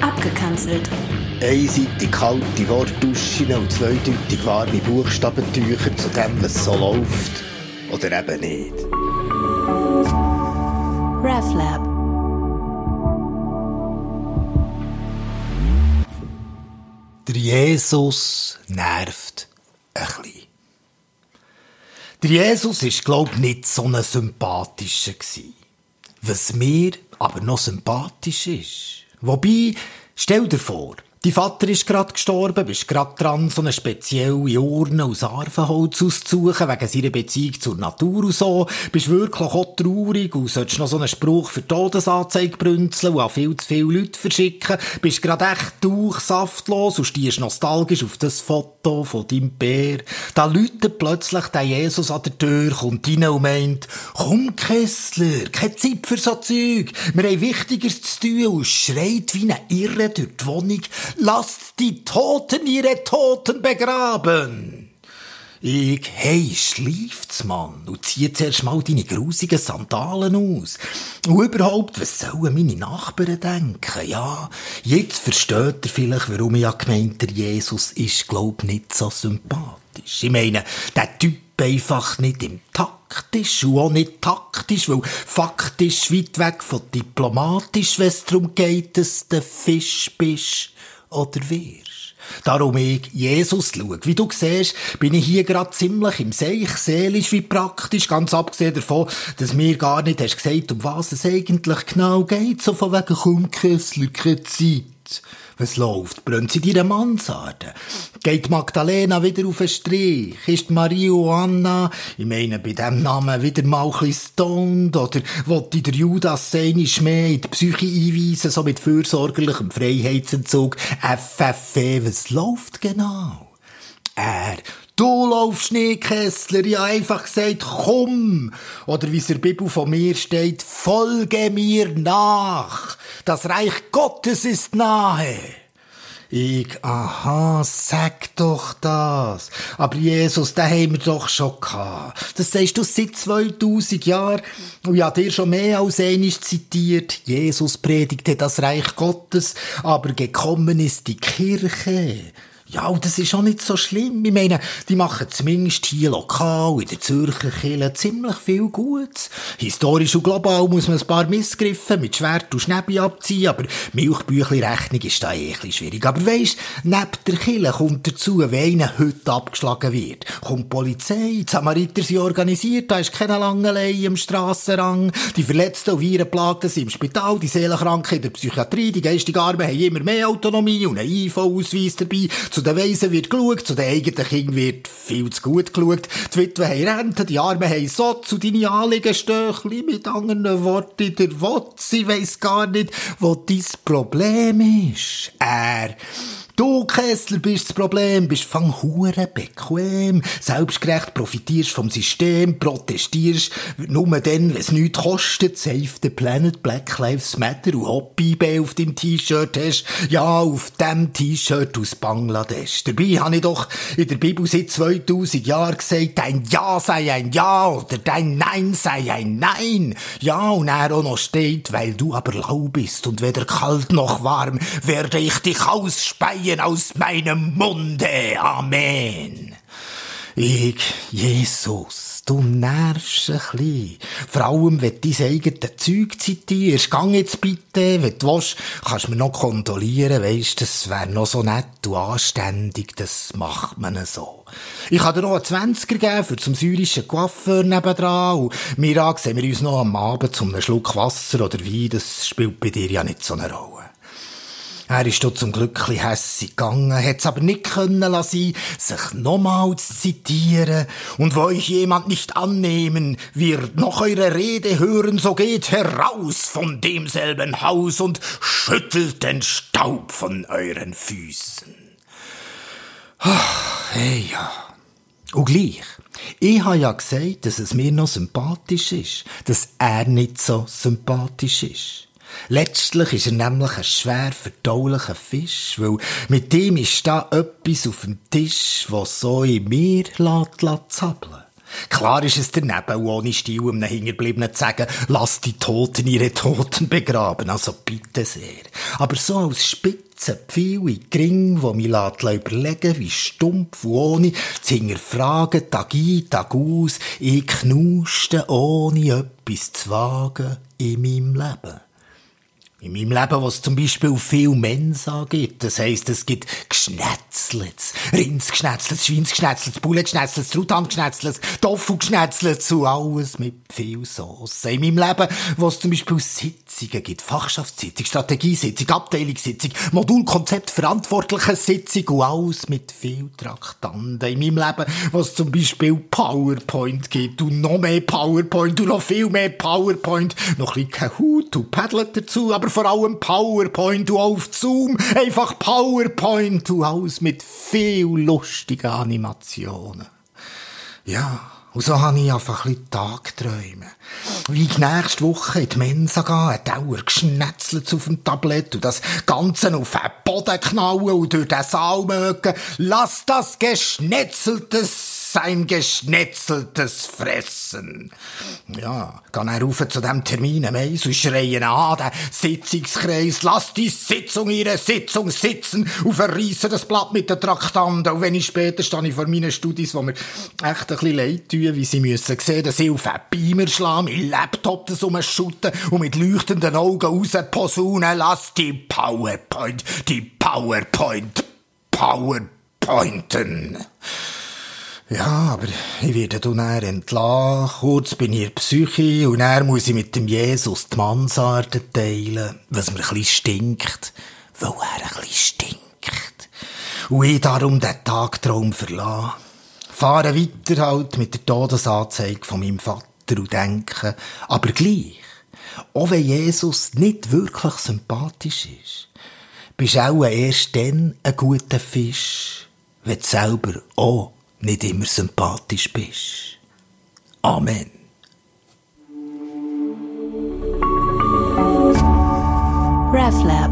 Abgekanzelt. Einseitig kalte Wortduschen und zweideutig warme Buchstabentücher zu dem, was so läuft. Oder eben nicht. RefLab. Der Jesus nervt ein bisschen. Der Jesus ist, glaub nicht so ein sympathischer gsi. Was mir aber noch sympathisch ist. Wobei, stell dir vor, Dein Vater ist gerade gestorben, bist gerade dran, so eine spezielle Urne aus Arvenholz auszusuchen, wegen seiner Beziehung zur Natur und so. Bist wirklich auch traurig und solltest noch so einen Spruch für Todesanzeige brünzeln und an viel zu viele Leute verschicken. Bist gerade echt durchsaftlos und stehst nostalgisch auf das Foto von deinem Bär. Da läutet plötzlich der Jesus an der Tür, kommt rein und meint, komm Kessler, keine Zeit für so Zeug. Wir haben Wichtigeres zu tun und schreit wie eine Irre durch die Wohnung. Lasst die Toten ihre Toten begraben. Ich, hey, schläft's, Mann, und zieh zuerst mal deine grusigen Sandalen aus. Und überhaupt, was sollen meine Nachbarn denken? Ja, jetzt versteht ihr vielleicht, warum ich ja gemeint, der Jesus ist, glaub, nicht so sympathisch. Ich meine, der Typ einfach nicht im taktisch und auch nicht taktisch, weil faktisch weit weg von diplomatisch, wenn es darum geht, dass du Fisch bist oder wirst. Darum ich Jesus schaue. Wie du siehst, bin ich hier gerade ziemlich im Seich, seelisch wie praktisch, ganz abgesehen davon, dass mir gar nicht hast gesagt, um was es eigentlich genau geht, so von wegen Kessler, keine Zeit. Was läuft? Brennt sie dir Mansarde? Geht Magdalena wieder auf den Strich? Ist Maria Anna, ich meine, bei dem Namen wieder mal ein stoned? Oder wollte der Judas seinisch mehr in die Psyche einweisen, so mit fürsorgerlichem Freiheitsentzug? FFE, was läuft genau? Er, Du laufst nicht, Kessler. Ich habe einfach gesagt, komm. Oder wie es in der Bibel von mir steht, folge mir nach. Das Reich Gottes ist nahe. Ich, aha, sag doch das. Aber Jesus, den haben wir doch schon gehabt. Das sagst du seit 2000 Jahren. Und ich habe dir schon mehr als einmal zitiert. Jesus predigte das Reich Gottes, aber gekommen ist die Kirche. Ja, und das ist auch nicht so schlimm. Ich meine, die machen zumindest hier lokal in der Zürcher Kirche ziemlich viel Gutes. Historisch und global muss man ein paar Missgriffe mit Schwert und Schnäbi abziehen, aber Milchbüchli-Rechnung ist da eh ein bisschen schwierig. Aber weisst, neben der Kirche kommt dazu, wenn einer heute abgeschlagen wird, kommt die Polizei, die Samariter sind organisiert, da ist keine Langelei im Strassenrang, die Verletzten und Virenplagten sind im Spital, die Seelenkranken in der Psychiatrie, die geistigen Armen haben immer mehr Autonomie und einen IV-Ausweis dabei, zu den Weisen wird geschaut, zu den eigenen Kindern wird viel zu gut geschaut. Die Witwen haben Rente, die Armen haben so zu deinen Anliegen Stöchli mit anderen Worten der Wotz. Ich weiss gar nicht, wo dein Problem ist. Er Du, Kessler, bist das Problem, bist fang hure bequem, selbstgerecht profitierst vom System, protestierst. Nur dann, wenn es nichts kostet, Save the Planet, Black Lives Matter und Hobby auf deinem T-Shirt hast, ja, auf dem T-Shirt aus Bangladesch. Dabei habe ich doch in der Bibel seit 2000 Jahren gesagt, dein Ja sei ein Ja oder dein Nein sei ein Nein. Ja, und er auch noch steht, weil du aber lau bist und weder kalt noch warm, werde ich dich ausspeien aus meinem Munde. Amen. Ich, Jesus, du nervst ein bisschen. Vor allem, wenn du dein eigenes Zeug zitierst. Gang jetzt bitte, wenn du willst, kannst du mir noch kondolieren, weisst, das wäre noch so nett und anständig, das macht man so. Ich kann dir noch einen 20er geben für zum syrischen Coiffeur nebendran und wir sehen wir uns noch am Abend zum einem Schluck Wasser oder Wein, das spielt bei dir ja nicht so eine Rolle. Er ist dort zum Glück ein hässig gegangen, hat's aber nicht können lassen, sich nochmal zu zitieren. Und wo euch jemand nicht annehmen wird, noch eure Rede hören, so geht heraus von demselben Haus und schüttelt den Staub von euren Füßen. Ach, hey ja. Und gleich. Ich habe ja gesagt, dass es mir noch sympathisch ist, dass er nicht so sympathisch ist. Letztlich ist er nämlich ein schwer verdaulicher Fisch, weil mit dem ist da etwas auf dem Tisch, was so in mir lässt, lässt zappeln. Klar ist es daneben, ohne Stil um einen Hinterbliebenen zu sagen, lass die Toten ihre Toten begraben, also bitte sehr. Aber so als Spitze, viele Gring, wo mich überlegen wie stumpf und ohne zu hinterfragen, Tag ein, Tag aus, ich knuste, ohne etwas zu wagen in meinem Leben. In meinem Leben, was zum Beispiel viel Mensa gibt. Das heisst, es gibt Geschnetzlets, Rindsgeschnetzlets, Schweinsgeschnetzlets, Bullengeschnetzlets, Truthahngeschnetzlets, Tofugeschnetzlets und alles mit viel Sauce. In meinem Leben, was zum Beispiel Sitzungen gibt. Fachschaftssitzung, Strategiesitzung, Abteilungssitzung, Modulkonzept, verantwortliche Sitzung und alles mit viel Traktanten. In meinem Leben, was zum Beispiel PowerPoint gibt und noch mehr PowerPoint und noch viel mehr PowerPoint. Noch ein bisschen Hut und Padlet dazu, aber vor allem PowerPoint und auf Zoom. Einfach PowerPoint und alles mit viel lustigen Animationen. Ja, und so habe ich einfach ein bisschen Tagträume. Wie ich nächste Woche in die Mensa gehe, ein Dauer geschnetzelt auf dem Tablett und das Ganze auf den Boden knallen und durch den Saal mögen. Lass das Geschnetzeltes sein geschnetzeltes Fressen. Ja, geh er rauf zu dem Termin am Eis und schreien an, der Sitzungskreis, lass die Sitzung ihre Sitzung sitzen und verreissen das Blatt mit den Traktanten. Und wenn ich später stehe ich vor meinen Studis, wo mir echt ein bisschen leid tun, wie sie müssen sehen, dass ich auf einen Beamer schlagen, mein Laptop das umschütten und mit leuchtenden Augen raus posaunen, lass die PowerPoint, die PowerPoint, PowerPointen. Ja, aber ich werde dann entlassen, kurz bin ich Psyche und er muss ich mit dem Jesus die Mansarde teilen, was mir ein stinkt, weil er ein stinkt. Und ich darum den Tagtraum verlassen. Fahre weiter halt mit der Todesanzeige von meinem Vater und denke, aber gleich, auch wenn Jesus nicht wirklich sympathisch ist, bist du auch erst dann ein guter Fisch, wenn du selber auch nicht immer sympathisch bist. Amen. RefLab